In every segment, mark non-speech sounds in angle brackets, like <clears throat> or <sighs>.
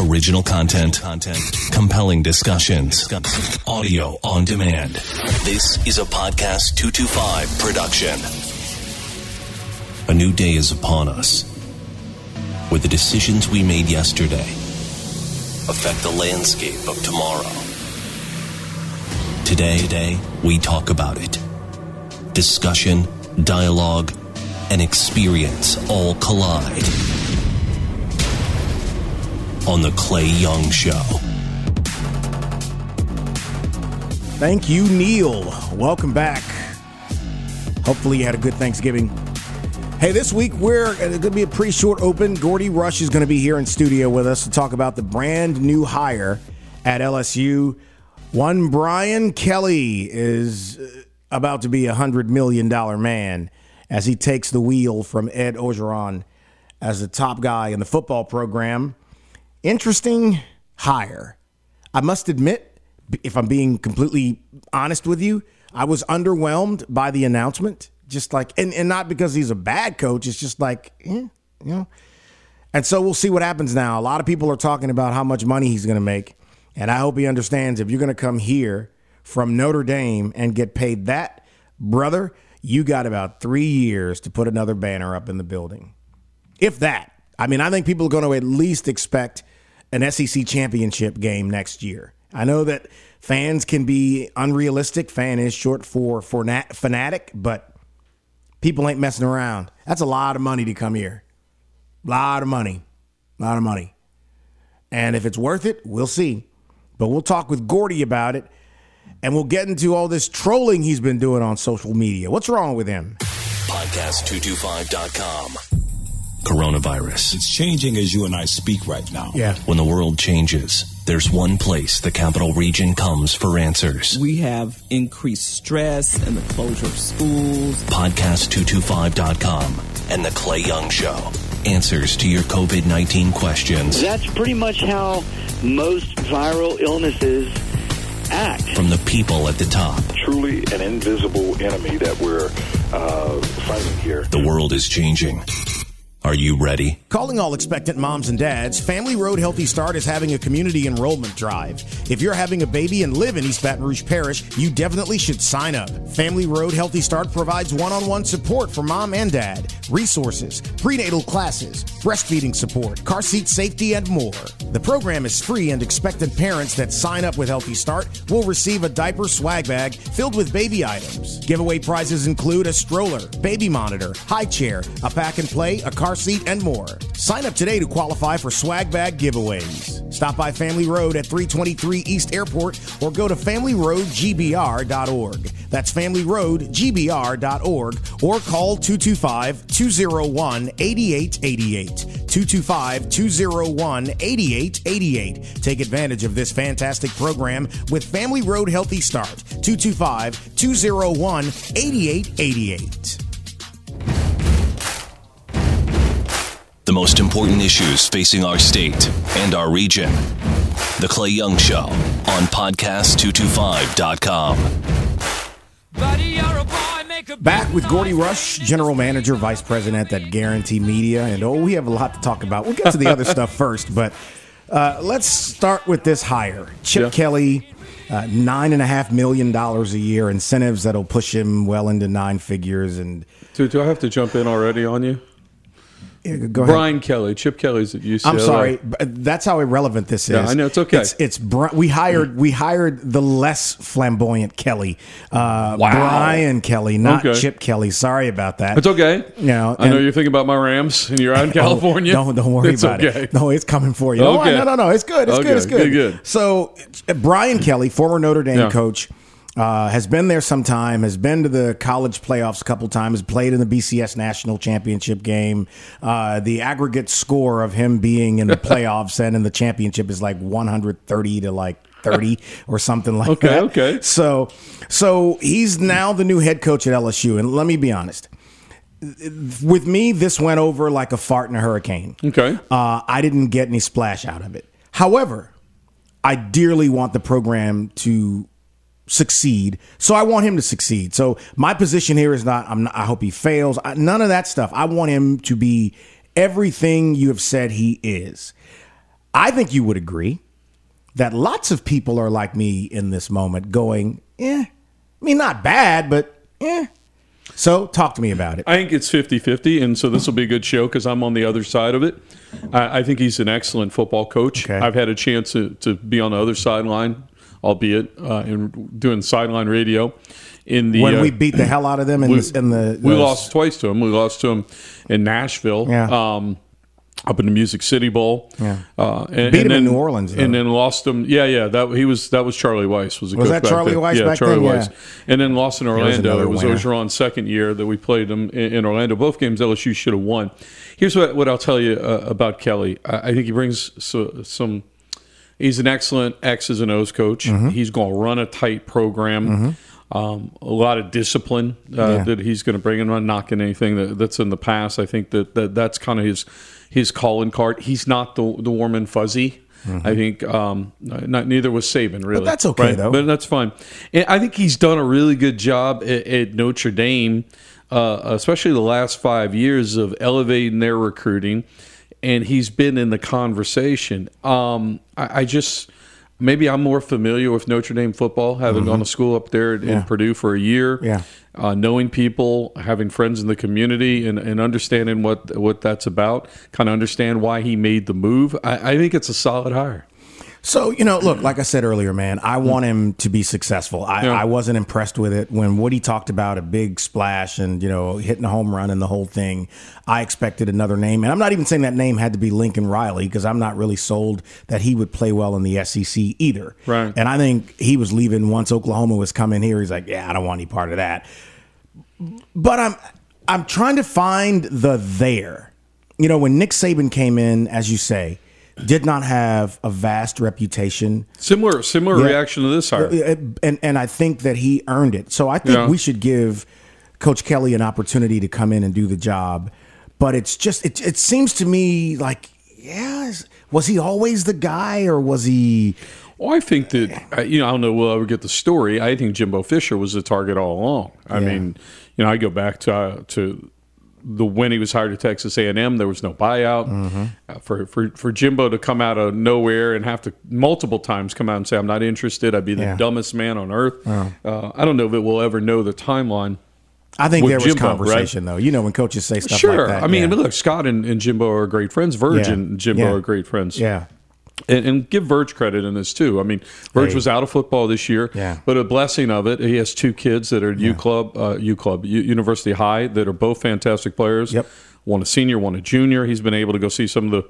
Original content, compelling discussions, audio on demand. This is a podcast 225 production. A new day is upon us, where the decisions we made yesterday affect the landscape of tomorrow. Today, today, we talk about it. Discussion, dialogue, and experience all collide on The Clay Young Show. Thank you, Neil. Welcome back. Hopefully, you had a good Thanksgiving. Hey, this week we're going to be a pretty short open. Gordy Rush is going to be here in studio with us to talk about the brand new hire at LSU. One Brian Kelly is uh, about to be a hundred million dollar man as he takes the wheel from Ed Orgeron as the top guy in the football program. Interesting hire. I must admit, if I'm being completely honest with you, I was underwhelmed by the announcement. Just like, and, and not because he's a bad coach, it's just like, eh, you know. And so we'll see what happens now. A lot of people are talking about how much money he's going to make. And I hope he understands if you're going to come here from Notre Dame and get paid that, brother, you got about three years to put another banner up in the building. If that. I mean, I think people are going to at least expect an SEC championship game next year. I know that fans can be unrealistic. Fan is short for, fanatic, but people ain't messing around. That's a lot of money to come here. A lot of money. A lot of money. And if it's worth it, we'll see. But we'll talk with Gordy about it and we'll get into all this trolling he's been doing on social media. What's wrong with him? Podcast225.com. Coronavirus. It's changing as you and I speak right now. Yeah. When the world changes, there's one place the capital region comes for answers. We have increased stress and the closure of schools. Podcast225.com and The Clay Young Show. Answers to your COVID 19 questions. That's pretty much how most viral illnesses act. From the people at the top. Truly an invisible enemy that we're uh, fighting here. The world is changing. Are you ready? Calling all expectant moms and dads, Family Road Healthy Start is having a community enrollment drive. If you're having a baby and live in East Baton Rouge Parish, you definitely should sign up. Family Road Healthy Start provides one on one support for mom and dad, resources, prenatal classes, breastfeeding support, car seat safety, and more. The program is free, and expectant parents that sign up with Healthy Start will receive a diaper swag bag filled with baby items. Giveaway prizes include a stroller, baby monitor, high chair, a pack and play, a car seat, and more. Sign up today to qualify for swag bag giveaways. Stop by Family Road at 323 East Airport or go to familyroadgbr.org. That's familyroadgbr.org or call 225 201 8888. 225 201 8888. Take advantage of this fantastic program with Family Road Healthy Start. 225 201 8888. The most important issues facing our state and our region. The Clay Young Show on podcast225.com. Back with Gordy Rush, General Manager, Vice President at Guaranty Media. And oh, we have a lot to talk about. We'll get to the other <laughs> stuff first, but uh, let's start with this hire. Chip Yeah. Kelly, uh, $9.5 million a year, incentives that'll push him well into nine figures. And Dude, do I have to jump in already on you? Yeah, go ahead. Brian Kelly, Chip Kelly's at UCLA. I'm sorry, but that's how irrelevant this is. Yeah, I know, it's okay. It's, it's Bri- we hired we hired the less flamboyant Kelly, uh, Brian Kelly, not Okay. Chip Kelly. Sorry about that. It's okay. You know, I know you're thinking about my Rams and you're out in <laughs> Oh, California. Don't don't worry it's about okay. it. No, it's coming for you. No, Okay. no, no, no. It's good. It's Okay, good. It's good. good, good. So uh, Brian Kelly, former Notre Dame Yeah. coach. Uh, has been there some time, has been to the college playoffs a couple times, played in the BCS national championship game. Uh, the aggregate score of him being in the <laughs> playoffs and in the championship is like 130 to like 30 or something like Okay, that. okay. Okay. So, so he's now the new head coach at LSU. And let me be honest, with me, this went over like a fart in a hurricane. Okay. Uh, I didn't get any splash out of it. However, I dearly want the program to succeed. So I want him to succeed. So my position here is not, I'm not I hope he fails. I, none of that stuff. I want him to be everything you have said he is. I think you would agree that lots of people are like me in this moment, going, "Eh, I mean, not bad, but eh." So, talk to me about it. I think it's 50 50, and so this will be a good show because I'm on the other side of it. I, I think he's an excellent football coach. Okay. I've had a chance to, to be on the other sideline, albeit uh, in doing sideline radio. In the when uh, we beat the hell out of them in, we, the, in the, we lost twice to them. We lost to them in Nashville. Yeah. Um, up in the Music City Bowl. Yeah. Uh, and, Beat and him in New Orleans, though. and then lost him. Yeah, yeah. That he was. That was Charlie Weis. Was, Was that Charlie then. Weis Yeah, back Charlie then? Yeah. Weis. And then lost in was Orlando. another It was winner. Orgeron's second year that we played them in, in Orlando. Both games LSU should have won. Here's what, what I'll tell you uh, about Kelly. I, I think he brings so, some. He's an excellent X's and O's coach. Mm-hmm. He's going to run a tight program. Um, a lot of discipline uh, Yeah. that he's going to bring. I'm not knocking anything that, that's in the past. I think that, that that's kind of his his calling card. He's not the the warm and fuzzy. I think um, not neither was Saban really. Mm-hmm. that's okay, though. But that's fine. And I think he's done a really good job at, at Notre Dame, uh, especially the last five years of elevating their recruiting. And he's been in the conversation. Um, I, I just maybe I'm more familiar with Notre Dame football, having gone to school up there in Mm-hmm. Yeah. Purdue for a year. Yeah. Uh, knowing people, having friends in the community, and, and understanding what what that's about, kind of understand why he made the move. I, I think it's a solid hire. So, you know, look, like I said earlier, man, I mm. want him to be successful. I, Yeah. I wasn't impressed with it when Woody talked about a big splash and, you know, hitting a home run and the whole thing. I expected another name. And I'm not even saying that name had to be Lincoln Riley because I'm not really sold that he would play well in the SEC either. Right. And I think he was leaving once Oklahoma was coming here. He's like, yeah, I don't want any part of that. But I'm I'm trying to find the there. You know, when Nick Saban came in, as you say, did not have a vast reputation. Similar similar Yeah. reaction to this hire. And and I think that he earned it. So I think Yeah. we should give Coach Kelly an opportunity to come in and do the job. But it's just it it seems to me like yeah, was he always the guy or was he Well, I think that you know I don't know we'll ever get the story. I think Jimbo Fisher was the target all along. I Yeah. mean, you know, I go back to uh, to the when he was hired at Texas A and M. There was no buyout Mm-hmm. uh, for for for Jimbo to come out of nowhere and have to multiple times come out and say I'm not interested. I'd be the Yeah. dumbest man on earth. Uh, I don't know if we'll ever know the timeline. I think there was Jimbo, conversation though. You know when coaches say stuff sure, like that. I mean, yeah. look, Scott and, and Jimbo are great friends. Verge Yeah. and Jimbo Yeah. are great friends. yeah. And, and give Verge credit in this too. I mean, Verge Hey. was out of football this year, Yeah. but a blessing of it. He has two kids that are at U Club, uh, U Club, U- University High, that are both fantastic players. Yep. One a senior, one a junior. He's been able to go see some of the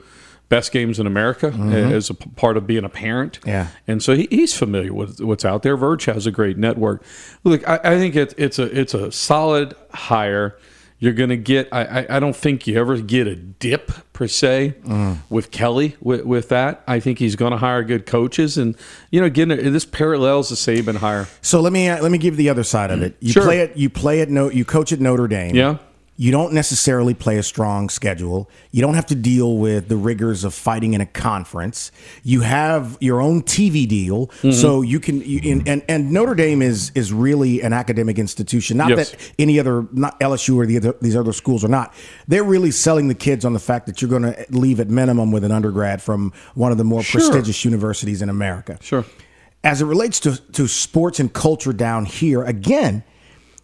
best games in America as a part of being a parent. Mm-hmm. Yeah. and so he, he's familiar with what's out there. Verge has a great network. Look, I, I think it, it's a it's a solid hire. You're going to get. I, I I don't think you ever get a dip per se Mm. with Kelly with, with that. I think he's going to hire good coaches, and you know, again, this parallels the Saban hire. So let me let me give the other side of it. You Sure. play it. You play at no. You coach at Notre Dame. Yeah. You don't necessarily play a strong schedule. You don't have to deal with the rigors of fighting in a conference. You have your own TV deal, Mm-hmm. so you can. You, and, and and Notre Dame is is really an academic institution. Not Yes. that any other, not LSU or the other, these other schools are not. They're really selling the kids on the fact that you're going to leave at minimum with an undergrad from one of the more Sure. prestigious universities in America Sure. as it relates to, to sports and culture down here, again,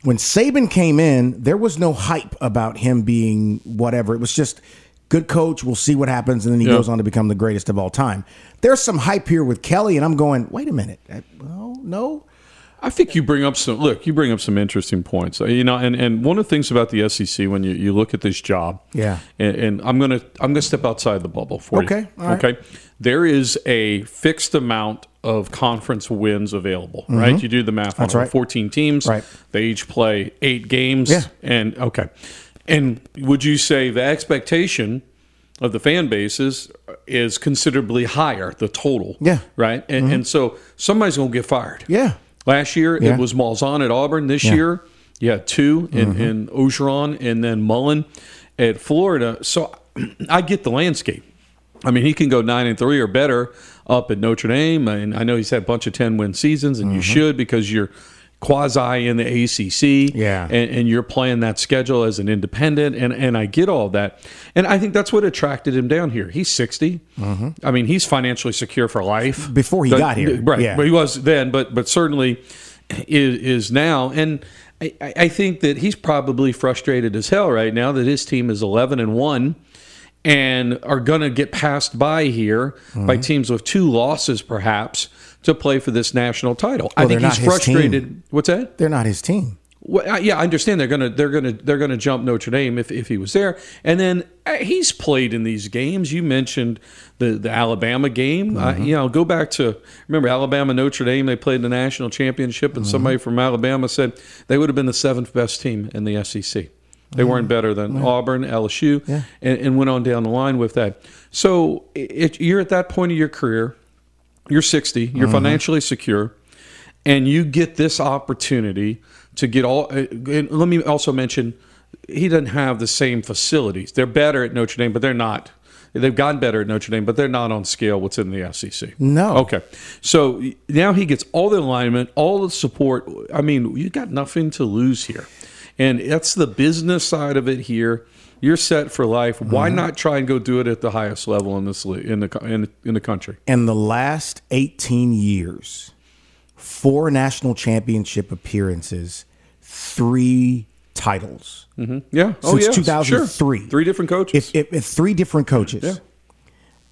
when Saban came in, there was no hype about him being whatever. It was just good coach. We'll see what happens, and then he Yeah. goes on to become the greatest of all time. There's some hype here with Kelly, and I'm going, wait a minute, Uh, well, no. I think you bring up some look. You bring up some interesting points. Uh, You know, and, and one of the things about the SEC when you, you look at this job, Yeah. And, and I'm gonna I'm gonna step outside the bubble for you. Okay, right. Okay. There is a fixed amount of conference wins available, right? You do the math on Mm-hmm. That's it. right. 14 teams. Right. They each play eight games. Yeah. And okay. And would you say the expectation of the fan bases is considerably higher, the total? Yeah. Right. And, and so somebody's gonna get fired. Yeah. Last year Yeah. it was Malzahn at Auburn. This Yeah. year yeah, two in, Mm-hmm. in Orgeron and then Mullen at Florida. So <clears throat> I get the landscape. I mean, he can go nine and three or better up at Notre Dame, and I know he's had a bunch of ten win seasons, and you Mm-hmm. should because you're quasi in the ACC. Yeah. and, and you're playing that schedule as an independent, and and I get all that, and I think that's what attracted him down here. He's 60. I mean, he's financially secure for life Mm-hmm. Before he But- got here. right? Yeah. But he was then, but but certainly is, is now, and I, I I think that he's probably frustrated as hell right now that his team is 11 and one. And are going to get passed by here Mm-hmm. by teams with two losses, perhaps, to play for this national title. I think he's not his team. frustrated. What's that? They're not his team. Well, yeah, I understand they're gonna they're gonna they're gonna jump Notre Dame if, if he was there, and then uh, he's played in these games. You mentioned the the Alabama game. Uh, you know, go back to remember Alabama Notre Dame. They played the national championship, and somebody from Alabama said they would have been the seventh best team in the SEC. They weren't better than Auburn, LSU, and, and went on down the line with that. So it, you're at that point of your career. You're 60. You're financially secure and you get this opportunity to get all. uh, And let me also mention, he doesn't have the same facilities. They're better at Notre Dame, but they're not. They've gotten better at Notre Dame, but they're not on scale what's in the SEC. No. Okay. So now he gets all the alignment, all the support. I mean, you got nothing to lose here, and that's the business side of it here. You're set for life. Why Mm-hmm. not try and go do it at the highest level in this league, in the in, in the country? In the last 18 years, four national championship appearances, three titles. Yeah. oh Since yeah. 2003. Sure. Three different coaches. If, if, if three different coaches.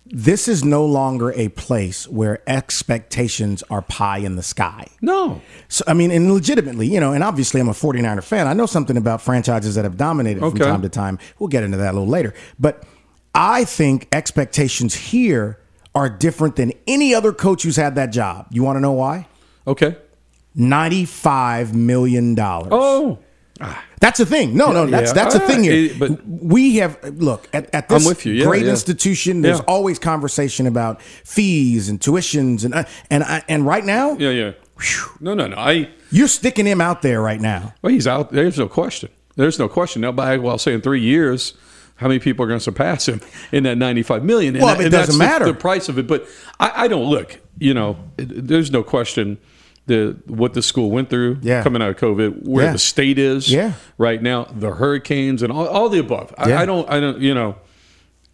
This is no longer a place where expectations are pie in the sky. no. So, I mean, and legitimately, you know, and obviously I'm a 49er fan. I know something about franchises that have dominated from time to time. We'll get into that a little later. But I think expectations here are different than any other coach who's had that job. You want to know why? Okay. $95 million. Oh. That's the thing. No, no, that's yeah. that's the Ah, thing here. it- but- we have look at, at this I'm with you. Yeah, great yeah. institution. There's always conversation about fees and tuitions and uh, and and right now Yeah, yeah. No, no, no. I you're sticking him out there right now. well, he's out. There's no question. There's no question. Now, by well, say in three years, how many people are going to surpass him in that 95 million? And Well, that- it doesn't that's the- matter. the, price of it. But I, I don't look. You know, it- there's no question. The what the school went through Yeah. coming out of COVID, where Yeah. the state is Yeah. right now, the hurricanes and all, all the above. I. I don't. I don't. You know.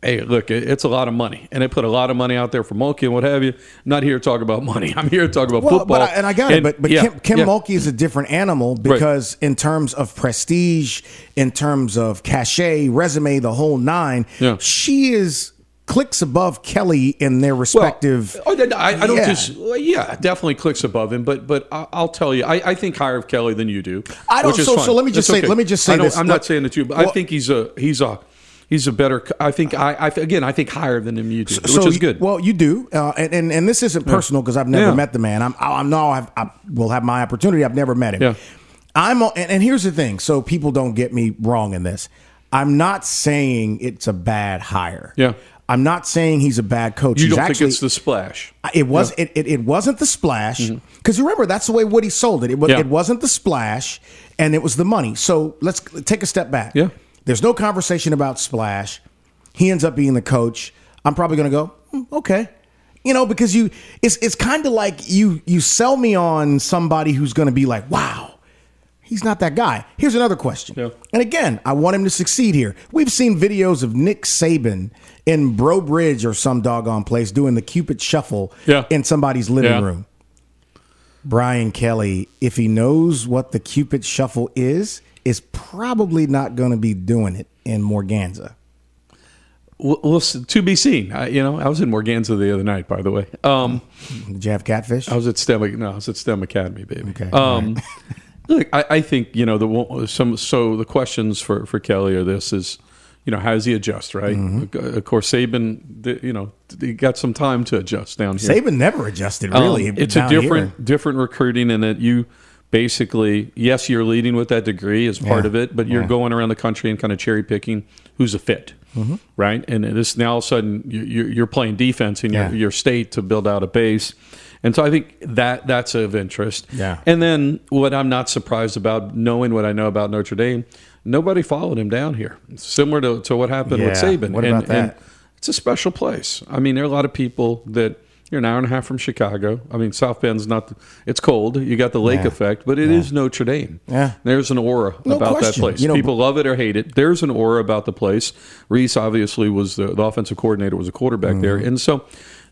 Hey, look, it- it's a lot of money, and they put a lot of money out there for Mulkey and what have you. I'm not here to talk about money. <laughs> I'm here to talk about Well, football. but I, and I got it. But but Kim, Kim. Mulkey is a different animal because in terms of prestige, in terms of cachet, resume, the whole nine, she is clicks above Kelly in their respective. Well, oh, I, I don't Yeah. just. well, yeah, definitely clicks above him. But but I'll tell you, I, I think higher of Kelly than you do. I don't- so- so let me just That's say- let me just say this. I'm not saying that you, but Well- I think he's a he's a he's a better. I think I, I again I think higher than him you do, which is good. Well, you do, uh, and, and and this isn't personal because I've never Yeah. met the man. I'm I, I'm no, I've, I will have my opportunity. I've never met him. Yeah. I'm, and, and here's the thing, so people don't get me wrong in this. I'm not saying it's a bad hire. Yeah. I'm not saying he's a bad coach. you he's don't actually, think it's the splash? It was it, it, it wasn't the splash because you remember that's the way Woody sold it. It, was, Mm-hmm. Yeah. it wasn't the splash, and it was the money. So let's take a step back. Yeah. There's no conversation about splash. He ends up being the coach. I'm probably going to go "Hmm, okay, you know, because you it's it's kind of like you you sell me on somebody who's going to be like wow. He's not that guy. Here's another question. Yeah. And again, I want him to succeed here. We've seen videos of Nick Saban in Breaux Bridge or some doggone place doing the Cupid shuffle Yeah. in somebody's living Yeah. room. Brian Kelly, if he knows what the Cupid shuffle is, is probably not going to be doing it in Morganza. Well, well, to be seen. I, you know, I was in Morganza the other night, by the way. Um, Did you have catfish? I was at STEM. No, I was at STEM Academy, baby. Okay, Um, <laughs> look, I, I think you know the some. So the questions for for Kelly are this: is you know how does he adjust? Right. Mm-hmm. Of course, Saban. You know, he got some time to adjust down here. Saban never adjusted, Um, really. it's a different here. different recruiting in that you basically yes you're leading with that degree as part Yeah. of it but you're Yeah. going around the country and kind of cherry picking who's a fit Mm-hmm. right and this now all of a sudden you- you're, you're playing defense in your, Yeah. your state to build out a base and so I think that that's of interest. Yeah. And then what I'm not surprised about, knowing what I know about Notre Dame, nobody followed him down here. Similar to, to what happened with Saban. What and, about that? it's a special place. I mean, there are a lot of people that You're an hour and a half from Chicago. I mean, South Bend's not. The, it's cold. You got the lake Yeah. effect, but it is Notre Dame. Yeah. there's an aura No about that question. place. You know, People love it or hate it. There's an aura about the place. Rees obviously was the, the offensive coordinator, was a quarterback there, Mm-hmm. and so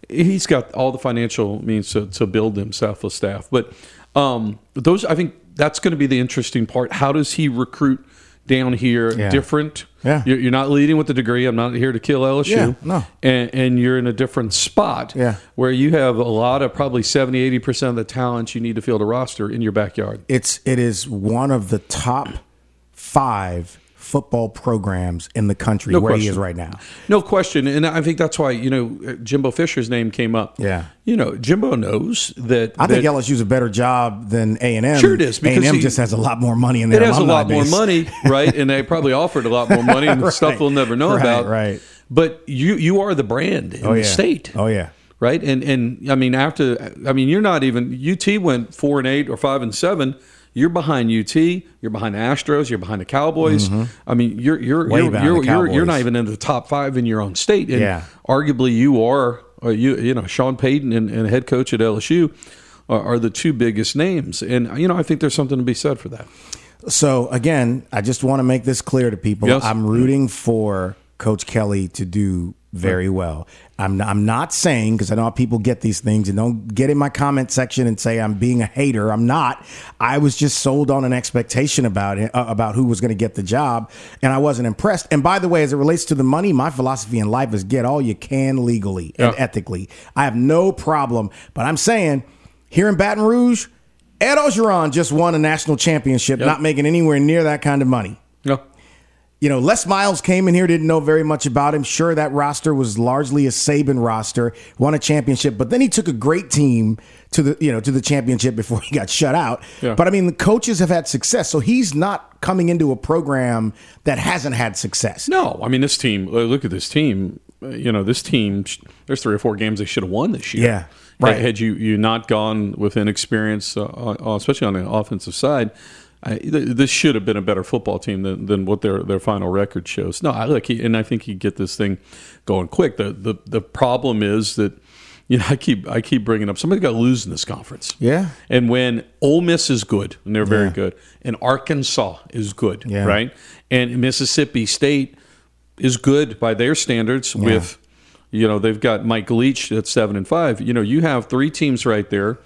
he's got all the financial means to, to build himself a staff. But um, those, I think, that's going to be the interesting part. How does he recruit down here? Yeah. Different. Yeah. You're, you're not leading with the degree. I'm not here to kill LSU. Yeah, no. And, and you're in a different spot Yeah. where you have a lot of probably 70, 80% of the talent you need to field a roster in your backyard. It's it is one of the top five football programs in the country No where he is right now. No question. And I think that's why, you know, uh, Jimbo Fisher's name came up. Yeah. You know, Jimbo knows that. I think LSU's a better job than A and M. Sure it is, Because A&M he- just has a lot more money in their it has a lot more money, right? And they probably offered a lot more money <laughs> and Right. stuff we'll never know Right, about. right. But you you are the brand in Oh the state. Oh yeah. right? And and I mean after I mean you're not even UT went four and eight or five and seven. You're behind UT. You're behind the Astros. You're behind the Cowboys. I mean you're you're Mm-hmm. Way you're you're, you're, you're not even in the top five in your own state. And Yeah. arguably you are. Or you you know Sean Payton and, and head coach at LSU are, are the two biggest names. And you know I think there's something to be said for that. So again, I just want to make this clear to people. Yes. I'm rooting for Coach Kelly to do very well. I'm I'm not saying because I know how people get these things and don't get in my comment section and say I'm being a hater. I'm not. I was just sold on an expectation about it, uh, about who was going to get the job, and I wasn't impressed. And by the way, as it relates to the money, my philosophy in life is get all you can legally and Yeah. ethically. I have no problem, but I'm saying here in Baton Rouge. Ed Orgeron just won a national championship, Yep. not making anywhere near that kind of money. You know, Les Miles came in here, didn't know very much about him. Sure, that roster was largely a Saban roster, won a championship, but then he took a great team to the you know to the championship before <laughs> he got shut out. Yeah. But I mean, the coaches have had success, so he's not coming into a program that hasn't had success. No, I mean this team. uh, Look at this team. Uh, You know this team. There's three or four games they should have won this year. Yeah, right. Had, had you you not gone with inexperience, uh, uh, especially on the offensive side, I, th- this should have been a better football team than, than what their their final record shows. No, I look, he, and I think he get this thing going quick. The the the problem is that. You know, I keep I keep bringing up somebody got to lose in this conference. Yeah. and when Ole Miss is good, and they're very Yeah. good, and Arkansas is good, Yeah. right, and Mississippi State is good by their standards with you know they've got Mike Leach at 7 and 5 you know you have three teams right there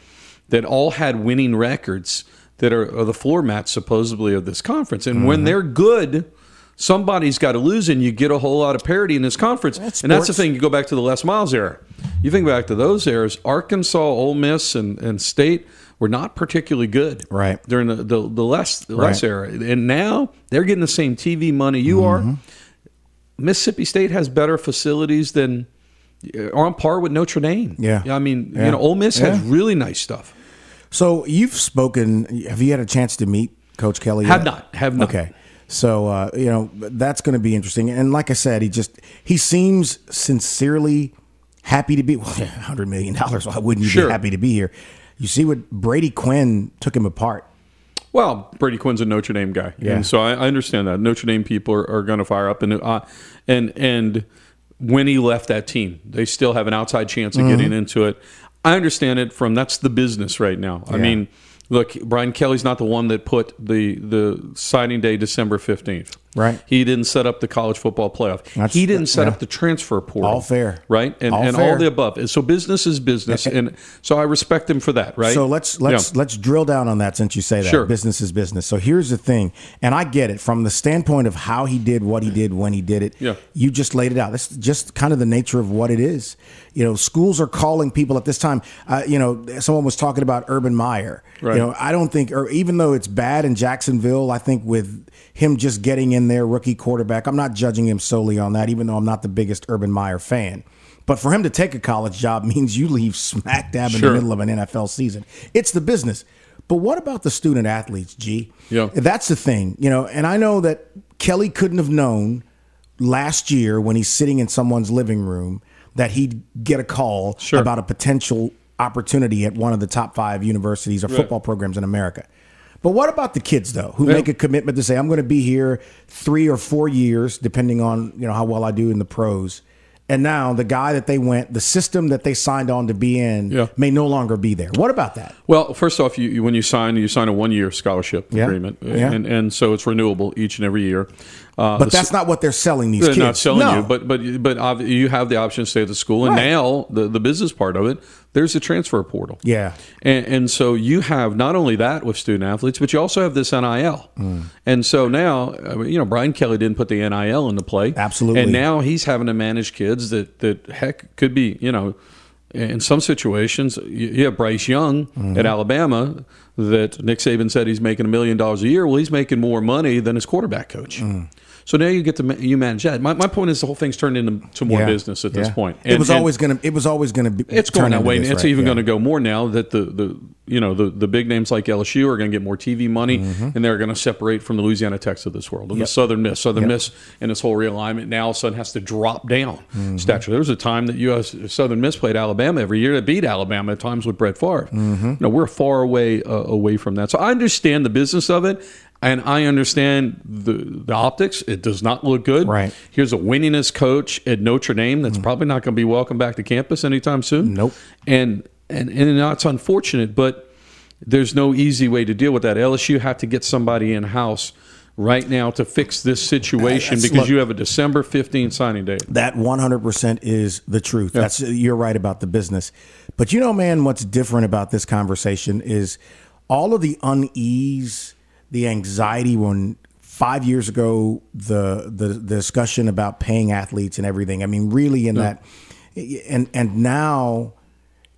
that all had winning records that are, are the floor mats supposedly of this conference and Mm-hmm. when they're good somebody's got to lose and you get a whole lot of parity in this conference That's and that's the thing you go back to the Les Miles era you think back to those eras Arkansas Ole Miss and, and State were not particularly good Right. during the the, the Les the Les era and now they're getting the same TV money you are Mm-hmm. Mississippi State has better facilities than are on par with Notre Dame. Yeah. I mean, Yeah. you know, Ole Miss has really nice stuff. So you've spoken. Have you had a chance to meet Coach Kelly? Have yet? not, have not. Okay. So uh, you know that's going to be interesting. And like I said, he just he seems sincerely happy to be. Well, <laughs> hundred million dollars. Why wouldn't you Sure. be happy to be here? You see what Brady Quinn took him apart. Well, Brady Quinn's a Notre Dame guy, Yeah. and so I, I understand that Notre Dame people are, are going to fire up, and uh, and and when he left that team, they still have an outside chance of Mm-hmm. getting into it. I understand it from that's the business right now. I mean, look, Brian Kelly's not the one that put the the signing day December fifteenth. Right. He didn't set up the college football playoff. That's- he didn't set yeah. up the transfer portal. All fair. right? And All and fair. all the above. And So business is business, and so I respect him for that. Right. So let's let's Yeah. let's drill down on that since you say that Sure. business is business. So here's the thing, and I get it from the standpoint of how he did what he did when he did it. Yeah. you just laid it out. That's just kind of the nature of what it is. You know, schools are calling people at this time. Uh, you know, someone was talking about Urban Meyer. Right. You know, I don't think, or even though it's bad in Jacksonville, I think with him just getting in there, rookie quarterback, I'm not judging him solely on that, even though I'm not the biggest Urban Meyer fan. But for him to take a college job <laughs> means you leave smack dab in Sure. the middle of an NFL season. It's the business. But what about the student athletes, G? Yeah. That's the thing, you know, and I know that Kelly couldn't have known last year when he's sitting in someone's living room that he'd get a call Sure. about a potential opportunity at one of the top five universities or football programs in America. But what about the kids though, who Yeah. make a commitment to say, I'm going to be here three or four years, depending on you know how well I do in the pros, and now the guy that they went, the system that they signed on to be in, Yeah. may no longer be there. What about that? Well, first off, you, when you sign, you sign a one-year scholarship Yeah. agreement, and and so it's renewable each and every year. Uh, But that's not what they're selling these They're kids. not selling No. you, but but but you have the option to stay at the school, and Right. now the the business part of it, there's a transfer portal. Yeah. and, and so you have not only that with student athletes, but you also have this NIL, Mm. and so now I mean, you know Brian Kelly didn't put the NIL into play, Absolutely. and now he's having to manage kids that that heck could be you know. In some situations, you you have Bryce Young Mm-hmm. at Alabama that Nick Saban said he's making a million dollars a year. Well, he's making more money than his quarterback coach. Mm. So now you get to you manage that. My, my point is the whole thing's turned into to more Yeah. business at this Yeah. point. it was always going to. It was always going to be. it's going turn that way. this, and it's right? even Yeah. going to go more now that the the you know the the big names like LSU are going to get more TV money, and they're going to separate from the Louisiana Techs of this world and Mm-hmm. Yep. the Southern Miss. Southern Yep. Miss and this whole realignment now all of a sudden has to drop down Mm-hmm. stature. There was a time that U.S. Southern Miss played Alabama every year to beat Alabama at times with Brett Favre. Mm-hmm. No, we're far away uh, away from that. So I understand the business of it. And I understand the the optics. It does not look good. Right. Mm. Here's a winningest coach at Notre Dame that's probably not going to be welcome back to campus anytime soon. Nope. And and and that's unfortunate, but there's no easy way to deal with that. LSU have to get somebody in house right now to fix this situation That's- because look- you have a December 15th signing date. That 100% is the truth. That's you're right about the business. But you know man, what's different about this conversation is all of the unease, the anxiety when 5 years ago the the, the discussion about paying athletes and everything. I mean really in that and and now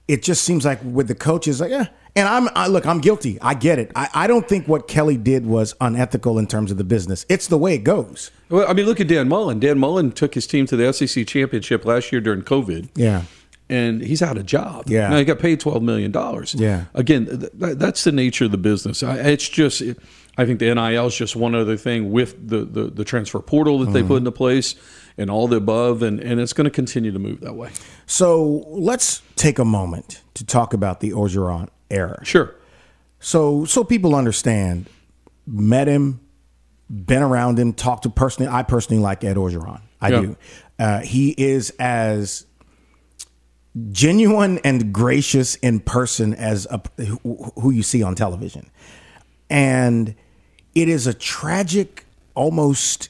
it just seems like with the coaches like yeah and I'm I, look I'm guilty I get it I, I don't think what Kelly did was unethical in terms of the business it's the way it goes Well, I mean, look at Dan Mullen. Dan Mullen took his team to the SEC championship last year during COVID. yeah and he's out of job. Yeah. now he got paid twelve million dollars. Yeah. again, th- th- that's the nature of the business. I, it's just, it, I think the NIL is just one other thing with the the, the transfer portal that they Mm-hmm. put into place and all the above, and and it's going to continue to move that way. So let's take a moment to talk about the Orgeron era. Sure. So so people understand, met him, been around him, talked to personally. I personally like Ed Orgeron. I Yeah. do. Uh, he is as genuine and gracious in person as a, who, who you see on television, and it is a tragic, almost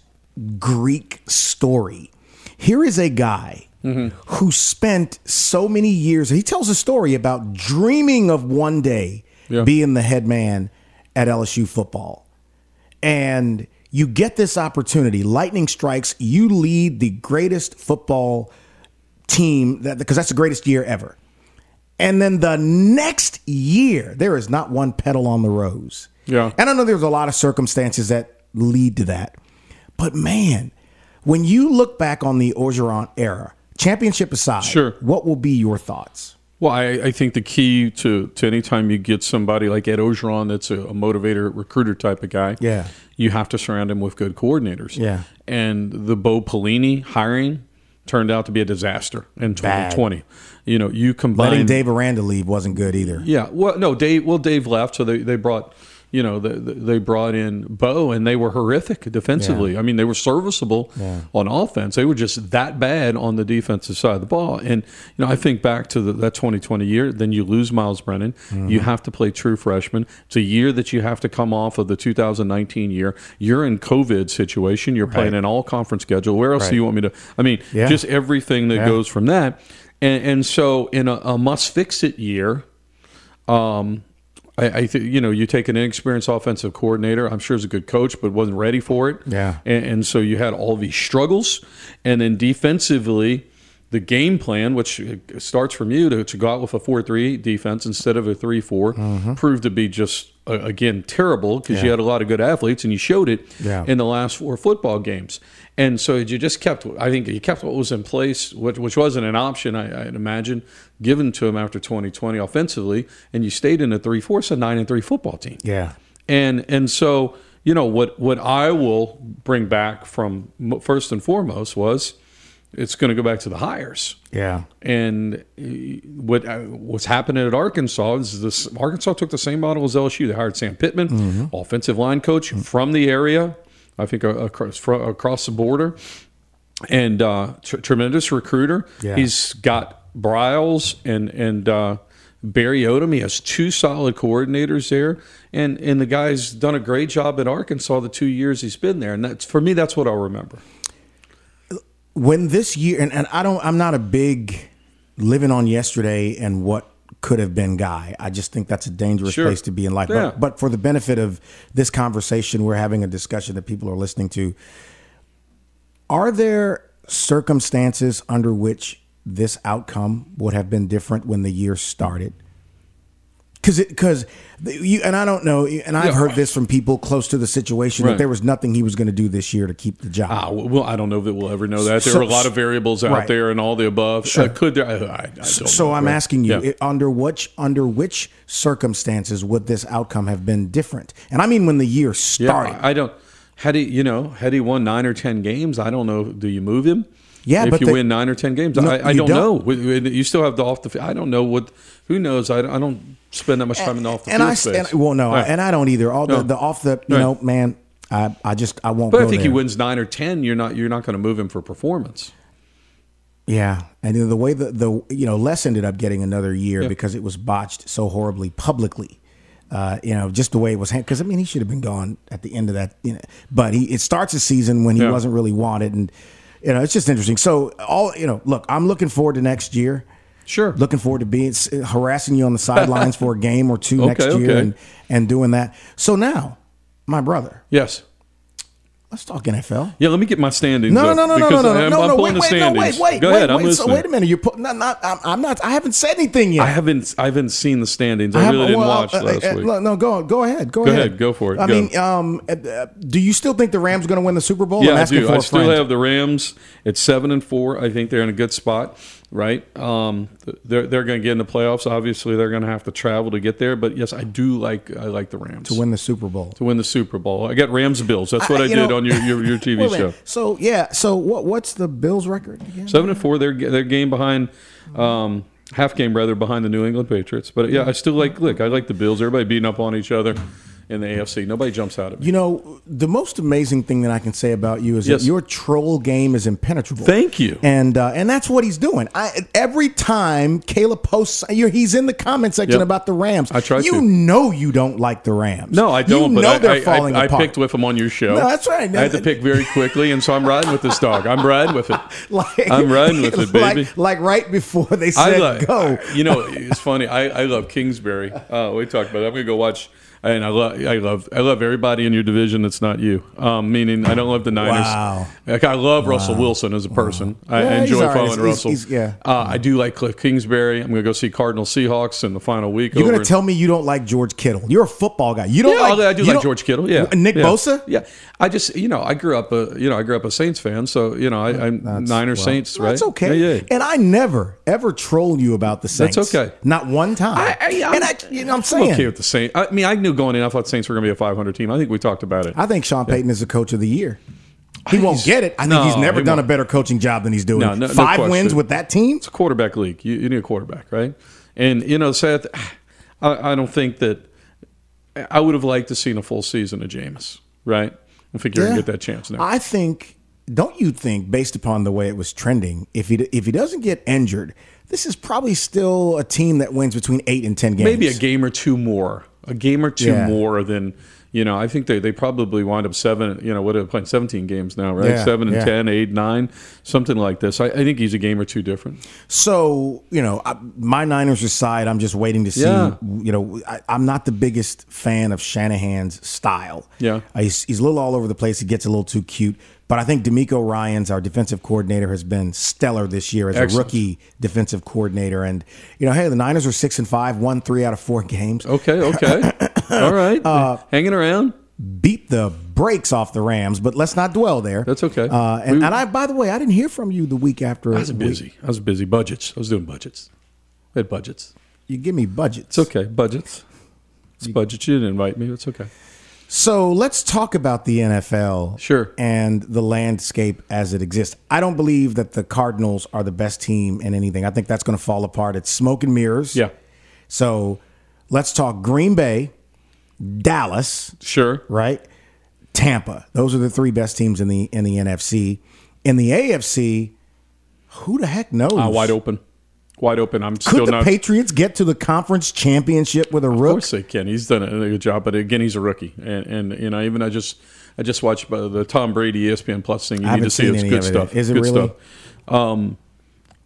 Greek story. Here is a guy mm-hmm. who spent so many years. He tells a story about dreaming of one day Yeah. being the head man at LSU football. And you get this opportunity. Lightning strikes. You lead the greatest football team that because that's the greatest year ever. And then the next year, there is not one petal on the rose. Yeah. And I know there's a lot of circumstances that lead to that. But man, when you look back on the Orgeron era, championship aside, Sure. what will be your thoughts? Well, I, I think the key to, to any time you get somebody like Ed Orgeron that's a, a motivator, recruiter type of guy, Yeah. you have to surround him with good coordinators. Yeah. And the Bo Pelini hiring turned out to be a disaster in 2020. You know, you combine Letting Dave Aranda leave wasn't good either. Yeah, well, no, Dave. Well, Dave left, so they, they brought, you know, they, they brought in Bo, and they were horrific defensively. Yeah. I mean, they were serviceable on offense. They were just that bad on the defensive side of the ball. And you know, I think back to the, that 2020 year. Then you lose Myles Brennan. Mm-hmm. You have to play true freshman. It's a year that you have to come off of the 2019 year. You're in COVID situation. You're playing an all conference schedule. Where else Right. do you want me to? I mean, Yeah. just everything that Yeah. goes from that. And, and so, in a, a must fix it year, um, I, I think you know you take an inexperienced offensive coordinator. I'm sure he's a good coach, but wasn't ready for it. Yeah. and, and so you had all these struggles, and then defensively, the game plan, which starts from you to, to go out with a four three defense instead of a three four, proved to be just uh, again terrible because you Mm-hmm. Had a lot of good athletes and you showed it Yeah. in the last four football games. And so you just kept, I think you kept what was in place, which, which wasn't an option, I, I'd imagine, given to him after 2020 offensively, and you stayed in a 3 4, it's a 9 and 3 football team. Yeah. And and so, you know, what, what I will bring back from first and foremost was it's going to go back to the hires. Yeah. And uh, what uh, what's happening at Arkansas is this: Arkansas took the same model as LSU. They hired Sam Pittman, offensive line coach from the area. I think uh, across across the border, and uh, tr- tremendous recruiter. Yeah. He's got Briles and and uh, Barry Odom. He has two solid coordinators there, and and the guy's done a great job at Arkansas the two years he's been there. And that's for me, that's what I'll remember. when this year and, and I don't I'm not a big living on yesterday and what could have been guy. I just think that's a dangerous Sure. place to be in life. Yeah. But, but for the benefit of this conversation, we're having a discussion that people are listening to. Are there circumstances under which this outcome would have been different when the year started? Because because you and I don't know, and I've Yeah. heard this from people close to the situation that there was nothing he was going to do this year to keep the job. Ah, well, I don't know that we'll ever know that. There So- are a lot of variables out right. there and all the above. Sure. Uh, could there? I, I, So know, I'm right? asking you, Yeah. it- under which under which circumstances would this outcome have been different? And I mean when the year Yeah, started. I I don't. Had he, you know, had he won nine or ten games, I don't know. Do you move him? Yeah, if but you they- win nine or ten games, No, I, I don't, don't. know. You still have the off the. field. I don't know what. Who knows? I, I don't spend that much time in the off the and field I space. and, well no, Right. and I don't either. All the, No. the off the you Right. know man, I I just I won't. but I think there. he wins nine or ten. You're not. You're not going to move him for performance. Yeah, and the way the the you know Les ended up getting another year Yeah. because it was botched so horribly publicly. Uh, you know, just the way it was because I mean he should have been gone at the end of that. You know, but he it starts a season when he Yeah. wasn't really wanted, and you know it's just interesting. So all you know, look, I'm looking forward to next year. Sure. looking forward to being harassing you on the sidelines <laughs> for a game or two Okay, next year okay. and and doing that. So now, my brother, Yes. Let's talk NFL. Yeah. Let me get my standings. No, no, no, no, no, no, no, I'm, no, I'm no. pulling Wait, the wait, no, standings. wait, wait, Go wait, ahead. I'm wait. So wait a minute. You're putting. Not, not, I'm, I'm not. I haven't said anything yet. I haven't. I haven't seen the standings. I, haven't- really didn't well, watch uh, last uh, week. No, go go ahead. Go, Go ahead. ahead, go for it, I go. mean, um, uh, uh, do you still think the Rams are going to win the Super Bowl? I'm Yeah, I do. I still friend. have the Rams at seven and four. I think they're in a good spot, right? Um, they're they're going to get in the playoffs. Obviously, they're going to have to travel to get there. But yes, I do like I like the Rams to win the Super Bowl. to win the Super Bowl. I got Rams Bills. That's what I, you did know- on your your, your <laughs> TV show. minute. So yeah. So what? What's the Bills' record again? Seven and four. They're they're game behind. Um, half game rather behind the New England Patriots. But yeah, I still like look. I like the Bills. Everybody beating up on each other in the AFC. Nobody jumps out at me. You know, the most amazing thing that I can say about you is Yes. that your troll game is impenetrable. Thank you. And uh, and that's what he's doing. I, every time Caleb posts, he's in the comment section Yep. about the Rams. I try You to. know you don't like the Rams. No, I don't. You but know I, they're I, falling I, I apart. picked with him on your show. No, that's right. I had to pick very quickly, and so I'm riding with this dog. I'm riding with it. <laughs> Like- I'm riding with it, <laughs> baby. Like, like right before they I said love, go. You know, it's funny. I, I love Kingsbury. Uh, we talked about. That. I'm gonna go watch. And I love, I love, I love everybody in your division that's not you. Um, meaning, I don't love the Niners. Wow. Like, I love Russell Wilson as a person. I Yeah, he's enjoy following He's- he's- Russell. he's- yeah. Uh, I do like Kliff Kingsbury. I'm gonna go see Cardinal Seahawks in the final week. You're going to tell me you don't like George Kittle. You're a football guy. You don't Yeah, like. I do like George Kittle. Yeah, Nick yeah. Bosa. Yeah, I just you know I grew up a you know I grew up a Saints fan, so you know I, I'm That's- Niners well, Saints, right? That's okay. Yeah, yeah. And I never ever troll you about the Saints. That's okay. Not one time. I, I, I'm, and I, you know, I'm I'm saying. okay with the Saints. I mean, I knew going in. I thought Saints were going to be a 500 team. I think we talked about it. I think Sean Payton is the coach of the year. He won't He's- get it. I think no, he's never he done a won't. better coaching job than he's doing. No, no- no Five question. wins with that team. It's a quarterback league. You, you need a quarterback, right? And you know, Seth, I, I don't think that I would have liked to seen a full season of Jameis, right? I think you're Yeah. going to get that chance now. I think. Don't you think, based upon the way it was trending, if he if he doesn't get injured, this is probably still a team that wins between eight and ten games. Maybe a game or two more, a game or two Yeah. more than you know. I think they, they probably wind up seven. You know, what are they playing? Seventeen games now, right? Yeah, seven and yeah. ten, eight, nine, something like this. I, I think he's a game or two different. So you know, I, my Niners aside, I'm just waiting to see. Yeah. You know, I, I'm not the biggest fan of Shanahan's style. Yeah. Uh, he's, he's a little all over the place. He gets a little too cute. But I think DeMeco Ryans our defensive coordinator has been stellar this year as Excellent. a rookie defensive coordinator. And you know, hey, the Niners are six and five, won three out of four <laughs> games. Okay, okay, all right, <laughs> Uh, hanging around. Beat the brakes off the Rams, but let's not dwell there. That's okay. Uh, and, We- and I, by the way, I didn't hear from you the week after. I was busy. I was busy. Budgets. I was doing budgets. I had budgets. You give me budgets. It's okay. Budgets. It's budgets. You didn't invite me. It's okay. So let's talk about the NFL. Sure. And the landscape as it exists. I don't believe that the Cardinals are the best team in anything. I think that's going to fall apart. It's smoke and mirrors. Yeah. So let's talk Green Bay, Dallas, Sure. right? Tampa. Those are the three best teams in the in the NFC. In the AFC, who the heck knows? Uh, wide open, wide open. I'm Could still the not. Patriots get to the conference championship with a rookie? Of course they can. He's done a good job, but again, he's a rookie, and, and you know, even I just I just watched the Tom Brady ESPN Plus thing. You I need to see it. It's good it. stuff. Is it good really? Stuff. Um,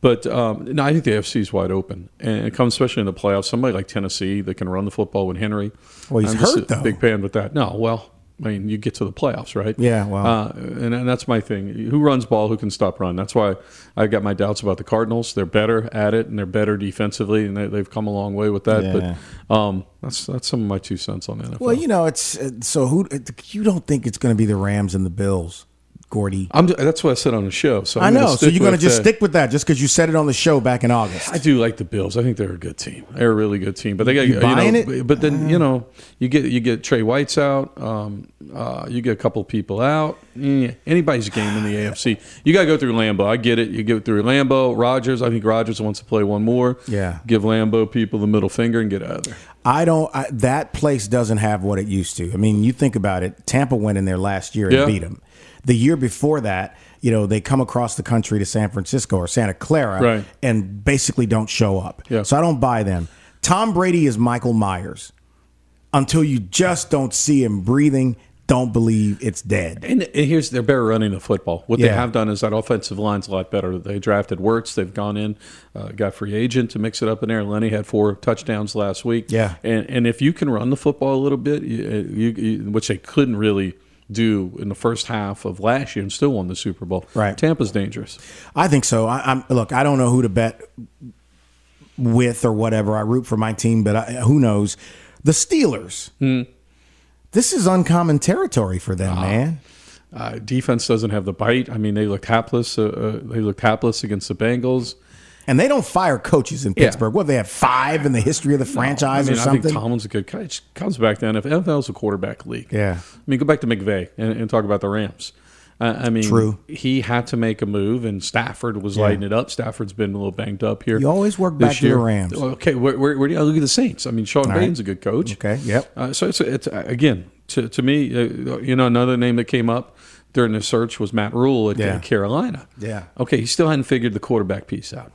but um, no, I think the AFC is wide open, and it comes especially in the playoffs. Somebody like Tennessee that can run the football with Henry. Well, he's I'm hurt, a though. Big fan with that. No, well, I mean, you get to the playoffs, right? Yeah, well. uh, and, and that's my thing. Who runs ball? Who can stop run? That's why I've got my doubts about the Cardinals. They're better at it, and they're better defensively, and they, they've come a long way with that. Yeah. But um, that's that's some of my two cents on the NFL. Well, you know, it's uh, so who you don't think it's going to be the Rams and the Bills, Gordy? I'm, that's what I said on the show. So I'm I know. So you're going to just uh, stick with that just because you said it on the show back in August. I do like the Bills. I think they're a good team. They're a really good team. But they got You you, buying know, it? But then you know you get you get Trey White's out. Um, uh, you get a couple people out. Eh, anybody's game in the <sighs> AFC. You got to go through Lambeau. I get it. You go through Lambeau. Rodgers. I think Rodgers wants to play one more. Yeah. Give Lambeau people the middle finger and get out of there. I don't. I, that place doesn't have what it used to. I mean, you think about it. Tampa went in there last year and Yeah. beat them. The year before that, you know, they come across the country to San Francisco or Santa Clara Right. and basically don't show up. Yeah. So I don't buy them. Tom Brady is Michael Myers. Until you just don't see him breathing, don't believe it's dead. And, here's they're better running the football. What they have done is that offensive line's a lot better. They drafted Wirfs. They've gone in, uh, got free agent to mix it up in there. Lenny had four touchdowns last week. Yeah. and and if you can run the football a little bit, you, you, you, which they couldn't really do in the first half of last year, and still won the Super Bowl. Right. Tampa's dangerous. I think so. I, I'm look. I don't know who to bet with or whatever. I root for my team, but I, who knows? The Steelers. Hmm. This is uncommon territory for them, man. Uh, defense doesn't have the bite. I mean, they looked hapless. Uh, uh, they looked hapless against the Bengals. And they don't fire coaches in Yeah. Pittsburgh. What they have five in the history of the franchise I mean, or I think Tomlin's a good coach. Comes back to NFL. NFL's a quarterback league. Yeah. I mean, go back to McVay and, and talk about the Rams. Uh, I mean, True. He had to make a move, and Stafford was lighting it up. Stafford's been a little banged up here. You always work back to the. Rams. Okay, where, where, where do you look at the Saints? I mean, Sean right. Payton's a good coach. Okay, yep. Uh, so it's, it's again to to me, uh, you know, another name that came up during the search was Matt Rhule at Yeah. Carolina. Yeah. Okay, he still hadn't figured the quarterback piece out.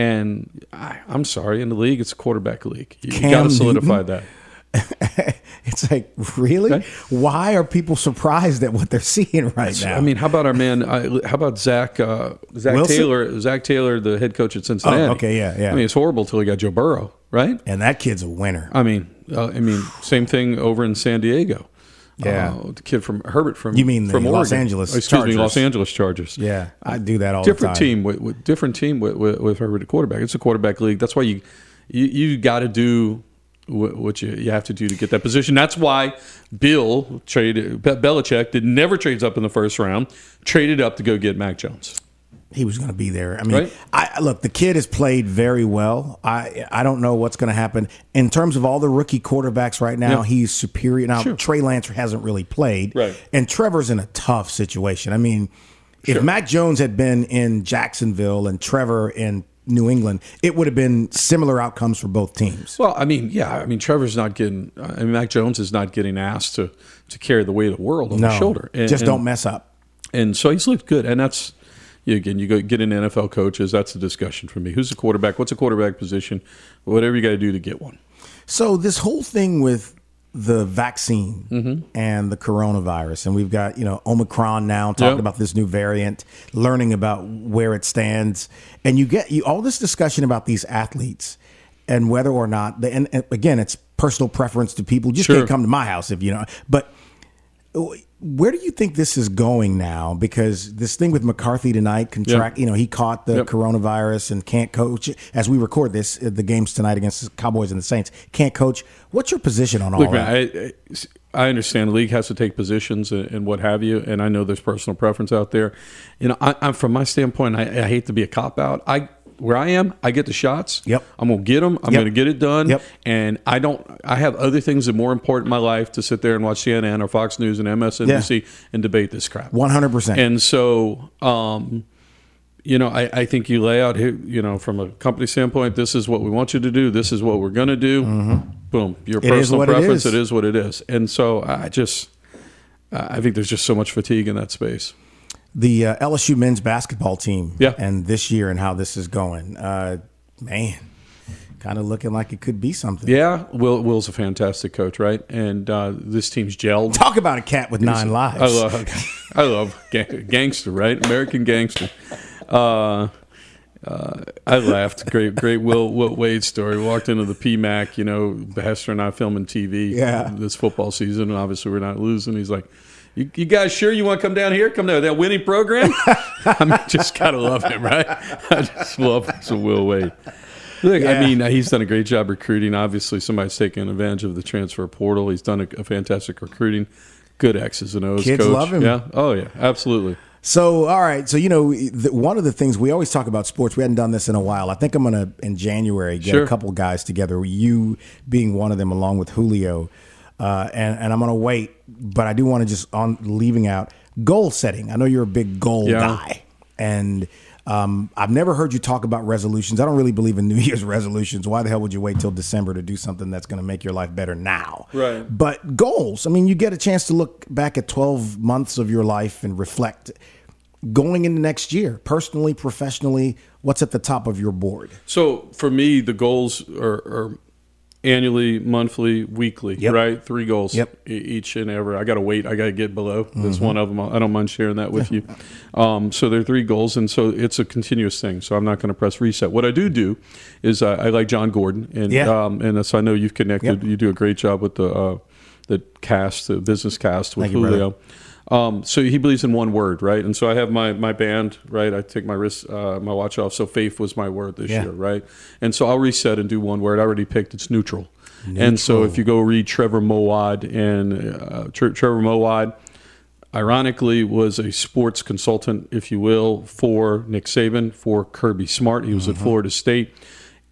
And I, I'm sorry, in the league, it's a quarterback league. You, Cam got to solidify that. <laughs> it's like really. Okay. Why are people surprised at what they're seeing right now? I mean, how about our man? Uh, how about Zach? Uh, Zach Wilson? Taylor. Zac Taylor, the head coach at Cincinnati. Oh, okay, yeah, yeah. I mean, it's horrible till he got Joe Burrow, right? and that kid's a winner. I mean, uh, I mean, same thing over in San Diego. Yeah. uh, the kid from Herbert from You mean the from Los Oregon. Angeles Oh, excuse me, Los Angeles Chargers. yeah, I do that all different the time. team with, with different team with, with, with Herbert at quarterback. It's a quarterback league. That's why you you, you got to do wh- what you, you have to do to get that position. That's why Bill traded Be- Belichick did never trades up in the first round, traded up to go get Mac Jones. He was going to be there. I mean, Right. I look, the kid has played very well. I I don't know what's going to happen in terms of all the rookie quarterbacks right now. Yeah. He's superior. Now Sure. Trey Lance hasn't really played, Right. And Trevor's in a tough situation. I mean, if Mac Jones had been in Jacksonville and Trevor in New England, it would have been similar outcomes for both teams. Well, I mean, yeah, I mean, Trevor's not getting. I mean, Mac Jones is not getting asked to to carry the weight of the world on no, his shoulder. And- just don't mess up. And so he's looked good, and that's again. You go get in NFL coaches. That's the discussion for me. Who's the quarterback? What's a quarterback position? Whatever you got to do to get one. So this whole thing with the vaccine Mm-hmm. and the coronavirus, and we've got you know Omicron now talking Yep. about this new variant, learning about where it stands, and you get you all this discussion about these athletes and whether or not they, and, and again it's personal preference to people. You just Sure. can't come to my house if you know, but. Where do you think this is going now? Because this thing with McCarthy tonight, contract, you know, he caught the Yep. coronavirus and can't coach. As we record this, uh, the games tonight against the Cowboys and the Saints, can't coach. What's your position on all Look, that? man, I, I understand the league has to take positions and, and what have you, and I know there's personal preference out there. You know, I, I'm from my standpoint, I, I hate to be a cop out. I where I am, I get the shots. Yep. I'm gonna get them. I'm Yep. gonna get it done. Yep. And I don't. I have other things that are more important in my life to sit there and watch CNN or Fox News and MSNBC and debate this crap. One hundred percent. And so, um, you know, I, I think you lay out here, you know, from a company standpoint, this is what we want you to do. This is what we're going to do. Boom. Your Mm-hmm. It personal what it preference, is. it is what it is. And so I just, I think there's just so much fatigue in that space. The uh, LSU men's basketball team. Yeah. and this year and how this is going. Uh, man, kind of looking like it could be something. Yeah, Will Will's a fantastic coach, right? And uh, this team's gelled. Talk about a cat with nine lives. I love, I love ga- gangster, right? American gangster. Uh, uh, I laughed. Great, great Will, Will Wade story. Walked into the PMAC, you know, Hester and I filming TV Yeah. this football season, and obviously we're not losing. He's like, "You, you guys sure you want to come down here? Come down that winning program." <laughs> I mean, just gotta love him, right? I just love some Will Wade. Look, Yeah. I mean, uh, he's done a great job recruiting. Obviously, somebody's taken advantage of the transfer portal. He's done a, a fantastic recruiting. Good X's and O's. Kids coach. love him. Yeah. Oh yeah. Absolutely. So, all right. So, you know, the, one of the things we always talk about sports, we hadn't done this in a while. I think I'm going to, in January, get Sure. a couple guys together, you being one of them, along with Julio. Uh, and, and I'm going to wait, but I do want to just, on leaving out goal setting. I know you're a big goal Yeah. guy. And um, I've never heard you talk about resolutions. I don't really believe in <laughs> New Year's resolutions. Why the hell would you wait till December to do something that's going to make your life better now? Right. But goals, I mean, you get a chance to look back at 12 months of your life and reflect going into next year, personally, professionally, what's at the top of your board? So for me, the goals are, are annually, monthly, weekly, Yep. right? Three goals Yep. each and every. I got to wait. I got to get below. That's one of them. I don't mind sharing that with you. <laughs> Um, so there are three goals, and so it's a continuous thing. So I'm not going to press reset. What I do do is I, I like John Gordon, and Yeah. um, and so I know you've connected. Yep. You do a great job with the uh, the cast, the business cast with Thank you. Julio. Um, so he believes in one word, right? And so I have my my band, right? I take my wrist, uh, my watch off. So faith was my word this Yeah. year, right? And so I'll reset and do one word. I already picked. It's neutral. And so if you go read Trevor Moawad and uh, Tre- Trevor Moawad, ironically was a sports consultant, if you will, for Nick Saban, for Kirby Smart. He was at Florida State.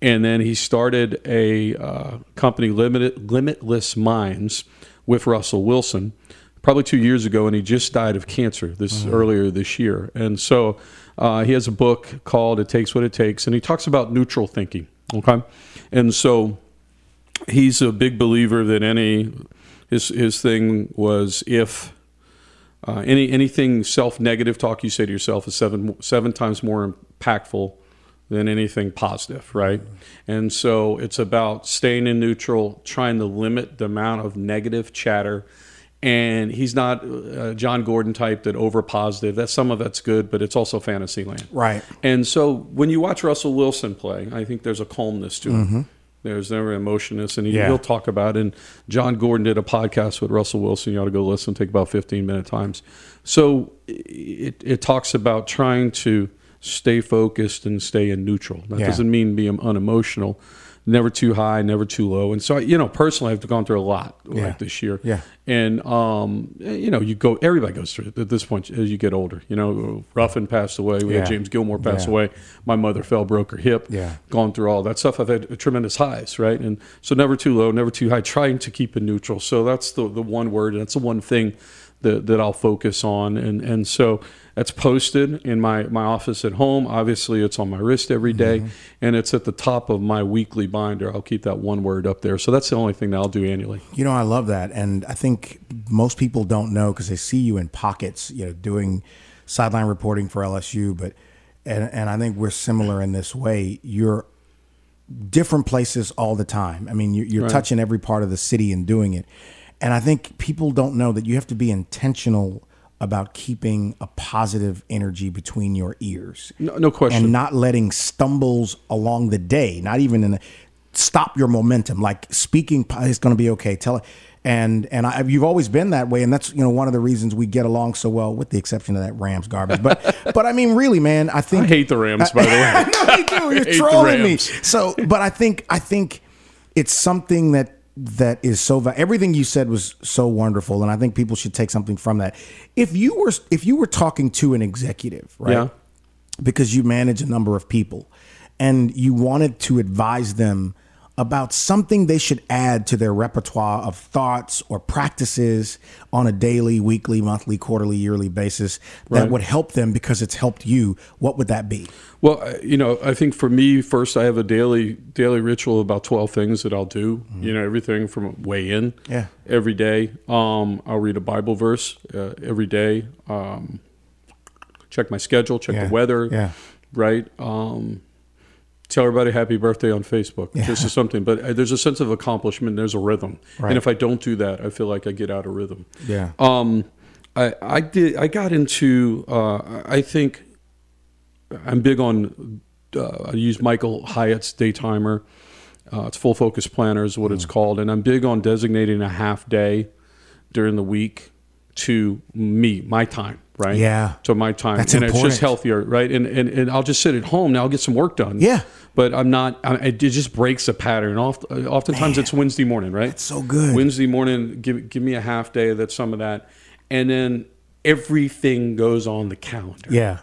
And then he started a uh, company, Limited, Limitless Minds, with Russell Wilson, probably two years ago, and he just died of cancer this earlier this year. And so uh, he has a book called "It Takes What It Takes," and he talks about neutral thinking. Okay, and so he's a big believer that any his his thing was if uh, any anything self negative talk you say to yourself is seven seven times more impactful than anything positive, right? And so it's about staying in neutral, trying to limit the amount of negative chatter. And he's not uh, John Gordon type that over positive. That some of that's good, but it's also fantasy land. Right. And so when you watch Russell Wilson play, I think there's a calmness to him. There's never emotionless, and he, Yeah. he'll talk about. it. And John Gordon did a podcast with Russell Wilson. You ought to go listen. Take about 15 minute times. So it it talks about trying to stay focused and stay in neutral. That Yeah. doesn't mean being unemotional. Never too high, never too low. And so, you know, personally, I've gone through a lot Yeah. like this year. Yeah. And um, you know, you go. Everybody goes through it at this point as you get older. You know, Ruffin passed away. We Yeah. had James Gilmore pass Yeah. away. My mother fell, broke her hip. Yeah. Gone through all that stuff. I've had tremendous highs, right? And so never too low, never too high. Trying to keep it neutral. So that's the the one word. And that's the one thing that that I'll focus on. And and so that's posted in my my office at home. Obviously, it's on my wrist every day, Mm-hmm. and it's at the top of my weekly binder. I'll keep that one word up there. So that's the only thing that I'll do annually. You know, I love that, and I think most people don't know because they see you in pockets, you know, doing sideline reporting for LSU. But and and I think we're similar in this way. You're different places all the time. I mean, you're, you're touching every part of the city and doing it. And I think people don't know that you have to be intentional about keeping a positive energy between your ears. No, no question. And not letting stumbles along the day, not even in a, stop your momentum. Like speaking is going to be okay. Tell it. And and I, you've always been that way, and that's you know one of the reasons we get along so well, with the exception of that Rams garbage. But <laughs> but I mean, really, man, I think I hate the Rams, by the way. <laughs> no, you do. <laughs> You're trolling me. So, but I think I think it's something that that is so. Everything you said was so wonderful, and I think people should take something from that. If you were if you were talking to an executive, right? Yeah. Because you manage a number of people, and you wanted to advise them about something they should add to their repertoire of thoughts or practices on a daily, weekly, monthly, quarterly, yearly basis that Right. would help them because it's helped you, what would that be? Well, you know, I think for me, first, I have a daily daily ritual of about twelve things that I'll do. You know, everything from weigh in, Yeah. every day. Um, I'll read a Bible verse uh, every day. Um, check my schedule, check Yeah. the weather, Yeah. right? Um, tell everybody happy birthday on Facebook. This is something, but uh, there's a sense of accomplishment. There's a rhythm, Right. and if I don't do that, I feel like I get out of rhythm. Yeah. Um, I, I did. I got into. Uh, I think I'm big on. Uh, I use Michael Hyatt's Daytimer. Uh, it's Full Focus Planner is what it's Mm. called, and I'm big on designating a half day during the week to me, my time, right? Yeah. to my time, That's and it's just healthier, right? And, and and I'll just sit at home now. I'll get some work done. Yeah. but I'm not. I, it just breaks a pattern. Oft, oftentimes it's Wednesday morning, right? That's so good. Wednesday morning, give give me a half day. That's some of that, and then everything goes on the calendar. Yeah.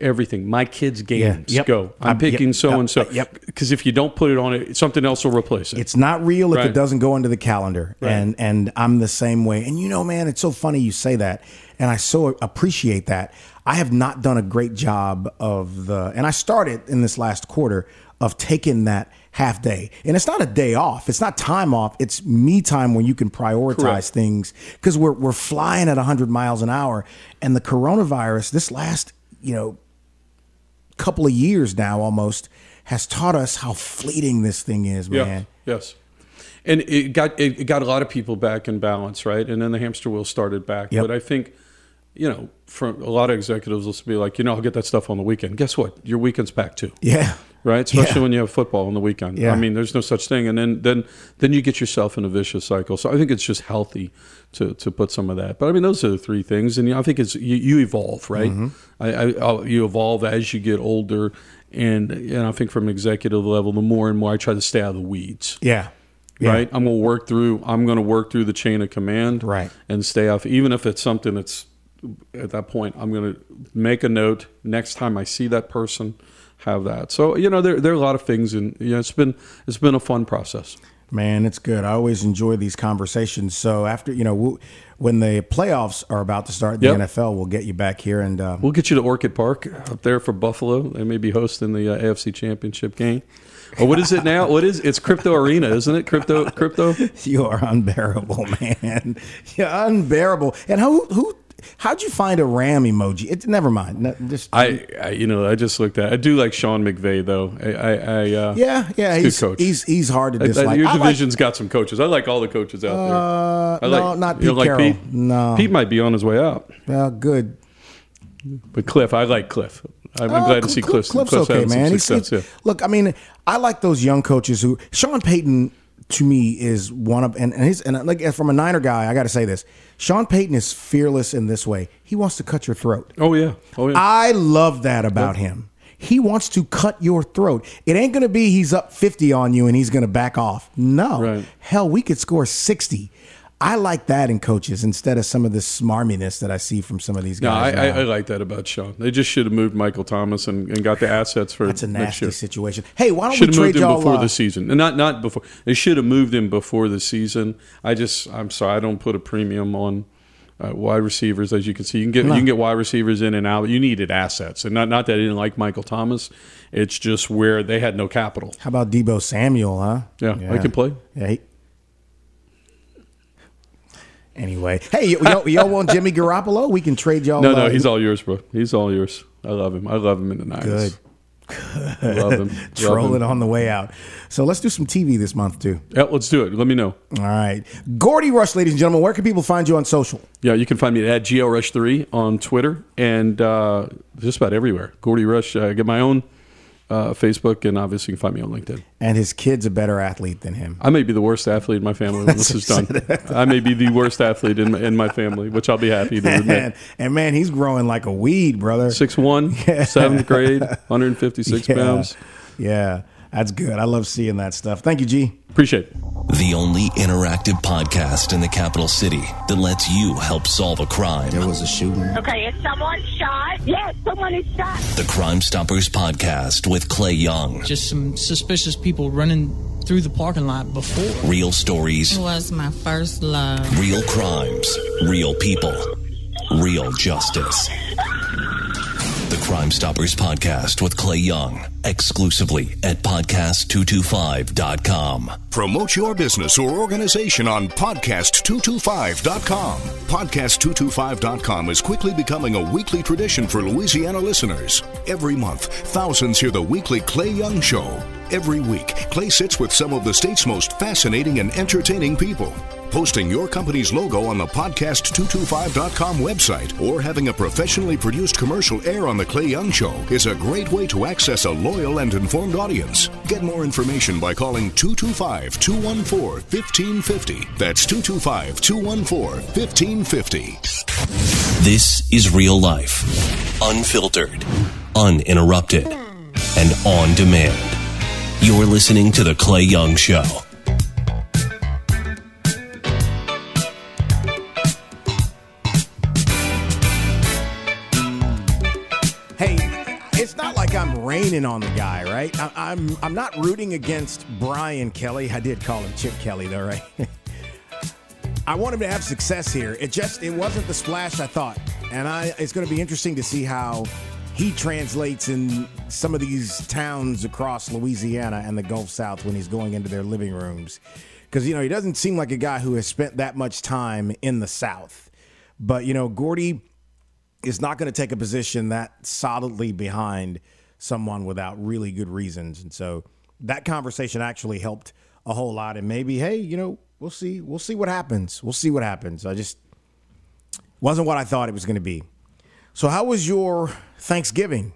Everything. My kids' games Yep. go. I'm yep. picking so and so. Yep. Because if you don't put it on it, something else will replace it. It's not real if Right. it doesn't go into the calendar. Right. And and I'm the same way. And you know, man, it's so funny you say that. And I so appreciate that. I have not done a great job of the and I started in this last quarter of taking that half day. And it's not a day off. It's not time off. It's me time when you can prioritize Correct. things because we're we're flying at 100 miles an hour and the coronavirus this last, you know, couple of years now almost has taught us how fleeting this thing is, man. Yeah. Yes. And it got it got a lot of people back in balance, right? And then the hamster wheel started back. Yep. But I think, you know, from a lot of executives will be like, you know, I'll get that stuff on the weekend. Guess what? Your weekend's back too. Yeah. Right, especially Yeah. when you have football on the weekend. Yeah. I mean, there's no such thing, and then then then you get yourself in a vicious cycle. So I think it's just healthy to to put some of that. But I mean, those are the three things, and you know, I think it's you, you evolve, right? Mm-hmm. I, I I'll- you evolve as you get older, and and I think from executive level, the more and more I try to stay out of the weeds Yeah. Yeah. right? I'm going to work through. I'm going to work through the chain of command, Right. and stay off. Even if it's something that's at that point, I'm going to make a note next time I see that person. Have that. So you know, there there are a lot of things, and you know, it's been it's been a fun process. Man, it's good. I always enjoy these conversations. So after, you know, we'll, when the playoffs are about to start the Yep. NFL, we'll get you back here and uh, We'll get you to Orchard Park up there for Buffalo. They may be hosting the uh, AFC Championship game. Or what is it now? What is it's Crypto Arena, isn't it? Crypto Crypto. <laughs> you are unbearable, man. <laughs> You're unbearable. And who who how'd you find a ram emoji? It never mind. No, just I, I you know I just looked at. I do like Sean McVay though. I I, I uh, yeah, yeah. good He's coach. he's he's hard to I- I- dislike. your I like- division's got some coaches. I like all the coaches out there. Uh, I no, not you Pete Carroll. Pete? No. Pete might be on his way out, well, good. but Kliff, I like Kliff. I'm, Oh, glad to see Kliff. Kliff's, Kliff's okay, man. He's- he's- yeah. Look, I mean, I like those young coaches who Sean Payton to me is one of and, and his and like from a Niner guy, I got to say this. Sean Payton is fearless in this way. He wants to cut your throat. Oh yeah, oh yeah. I love that about him. He wants to cut your throat. It ain't going to be he's up 50 on you and he's going to back off. No. Right. Hell, we could score 60. I like that in coaches instead of some of this smarminess that I see from some of these no, I, guys. I. I like that about Sean. They just should have moved Michael Thomas and, and got the assets for That's a nasty situation. Hey, why don't Should we have trade moved him y'all? before uh, the season, and not not before. They should have moved him before the season. I just, I'm sorry, I don't put a premium on uh, wide receivers. As you can see, you can get you can get wide receivers in and out. You needed assets, and not not that I didn't like Michael Thomas. It's just where they had no capital. How about Deebo Samuel, huh? Yeah, I can play. Yeah. He, anyway, hey, y'all, y'all want Jimmy Garoppolo? We can trade y'all. No, no, he's all yours, bro. He's all yours. I love him. I love him in the Niners. Good. Love <laughs> him. trolling love him. on the way out. So let's do some TV this month too. Yeah, let's do it. Let me know. All right, Gordy Rush, ladies and gentlemen. Where can people find you on social? Yeah, you can find me at GLRush3 on Twitter and uh, just about everywhere. Gordy Rush. I get my own uh, Facebook, and obviously you can find me on LinkedIn. And his kid's a better athlete than him. I may be the worst athlete in my family when this <laughs> is done. <laughs> I may be the worst athlete in my, in my family, which I'll be happy to admit. and man, he's growing like a weed, brother. Six one, <laughs> seventh grade, 156 yeah. pounds. Yeah, that's good. I love seeing that stuff. Thank you, G. Appreciate it. The only interactive podcast in the capital city that lets you help solve a crime. There was a shooting. Okay, is someone shot? Yes, someone is shot. The Crime Stoppers podcast with Clay Young. Just some suspicious people running through the parking lot before. Real stories, It was my first love. real crimes, real people, real justice. The Crime Stoppers podcast with Clay Young. exclusively at podcast225.com. Promote your business or organization on podcast225.com. Podcast225.com is quickly becoming a weekly tradition for Louisiana listeners. Every month, thousands hear the weekly Clay Young Show. Every week, Clay sits with some of the state's most fascinating and entertaining people. Posting your company's logo on the podcast225.com website or having a professionally produced commercial air on The Clay Young Show is a great way to access a loyal and informed audience. Get more information by calling 225 214 1550. That's 225 214 1550. This is real life, unfiltered, uninterrupted, and on demand. You're listening to The Clay Young Show. Raining on the guy, right? I, I'm I'm not rooting against Brian Kelly. I did call him Chip Kelly, though, right? <laughs> I want him to have success here. It just it wasn't the splash I thought, and I it's going to be interesting to see how he translates in some of these towns across Louisiana and the Gulf South when he's going into their living rooms, because you know he doesn't seem like a guy who has spent that much time in the South, but you know Gordy is not going to take a position that solidly behind someone without really good reasons. And so that conversation actually helped a whole lot. And maybe, hey, you know, we'll see. We'll see what happens. We'll see what happens. I just wasn't what I thought it was going to be. So, how was your Thanksgiving?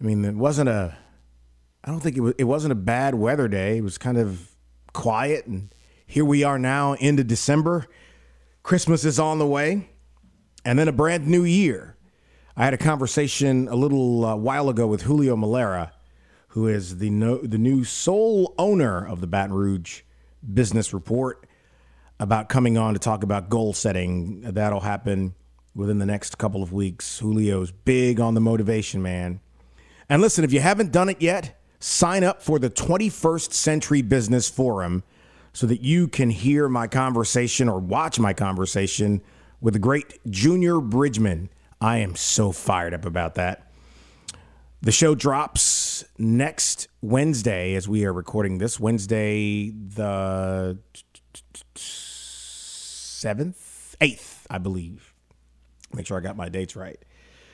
I mean, it wasn't a. I don't think it was. It wasn't a bad weather day. It was kind of quiet, and here we are now into December. Christmas is on the way and then a brand new year. I had a conversation a little uh, while ago with Julio Melara, who is the no, the new sole owner of the Baton Rouge Business Report, about coming on to talk about goal setting. That'll happen within the next couple of weeks. Julio's big on the motivation, man. And listen, if you haven't done it yet, sign up for the 21st Century Business Forum so that you can hear my conversation or watch my conversation with the great Junior Bridgeman. I am so fired up about that. The show drops next Wednesday as we are recording this Wednesday, the 7th, 8th, I believe. Make sure I got my dates right.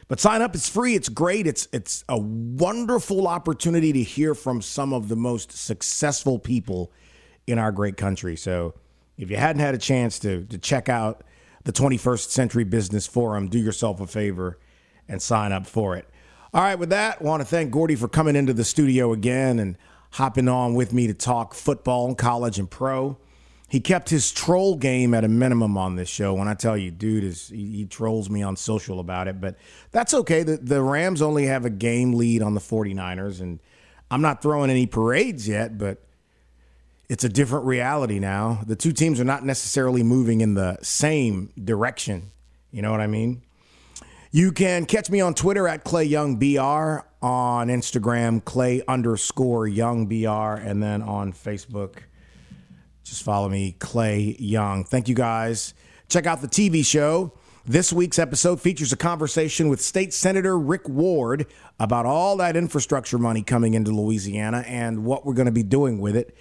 But sign up, it's free, it's great. It's it's a wonderful opportunity to hear from some of the most successful people in our great country. So if you hadn't had a chance to to check out the 21st Century Business Forum. Do yourself a favor and sign up for it. All right, with that, I want to thank Gordy for coming into the studio again and hopping on with me to talk football, college, and pro. He kept his troll game at a minimum on this show. When I tell you, dude is he, he trolls me on social about it, but that's okay. The, the Rams only have a game lead on the 49ers, and I'm not throwing any parades yet, but it's a different reality now. The two teams are not necessarily moving in the same direction. You know what I mean? You can catch me on Twitter at Clay Young BR, on Instagram, Clay underscore Young BR, and then on Facebook, just follow me, Clay Young. Thank you guys. Check out the TV show. This week's episode features a conversation with State Senator Rick Ward about all that infrastructure money coming into Louisiana and what we're going to be doing with it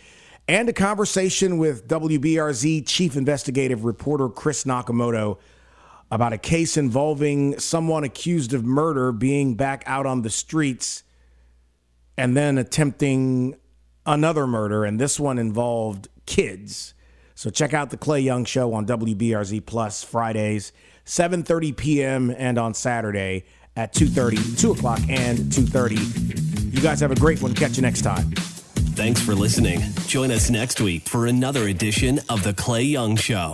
and a conversation with WBRZ Chief Investigative Reporter Chris Nakamoto about a case involving someone accused of murder being back out on the streets and then attempting another murder. And this one involved kids. So check out the Clay Young Show on WBRZ Plus Fridays, 7.30 p.m. and on Saturday at 2.30, 2 o'clock and 2.30. You guys have a great one. Catch you next time. Thanks for listening. Join us next week for another edition of The Clay Young Show.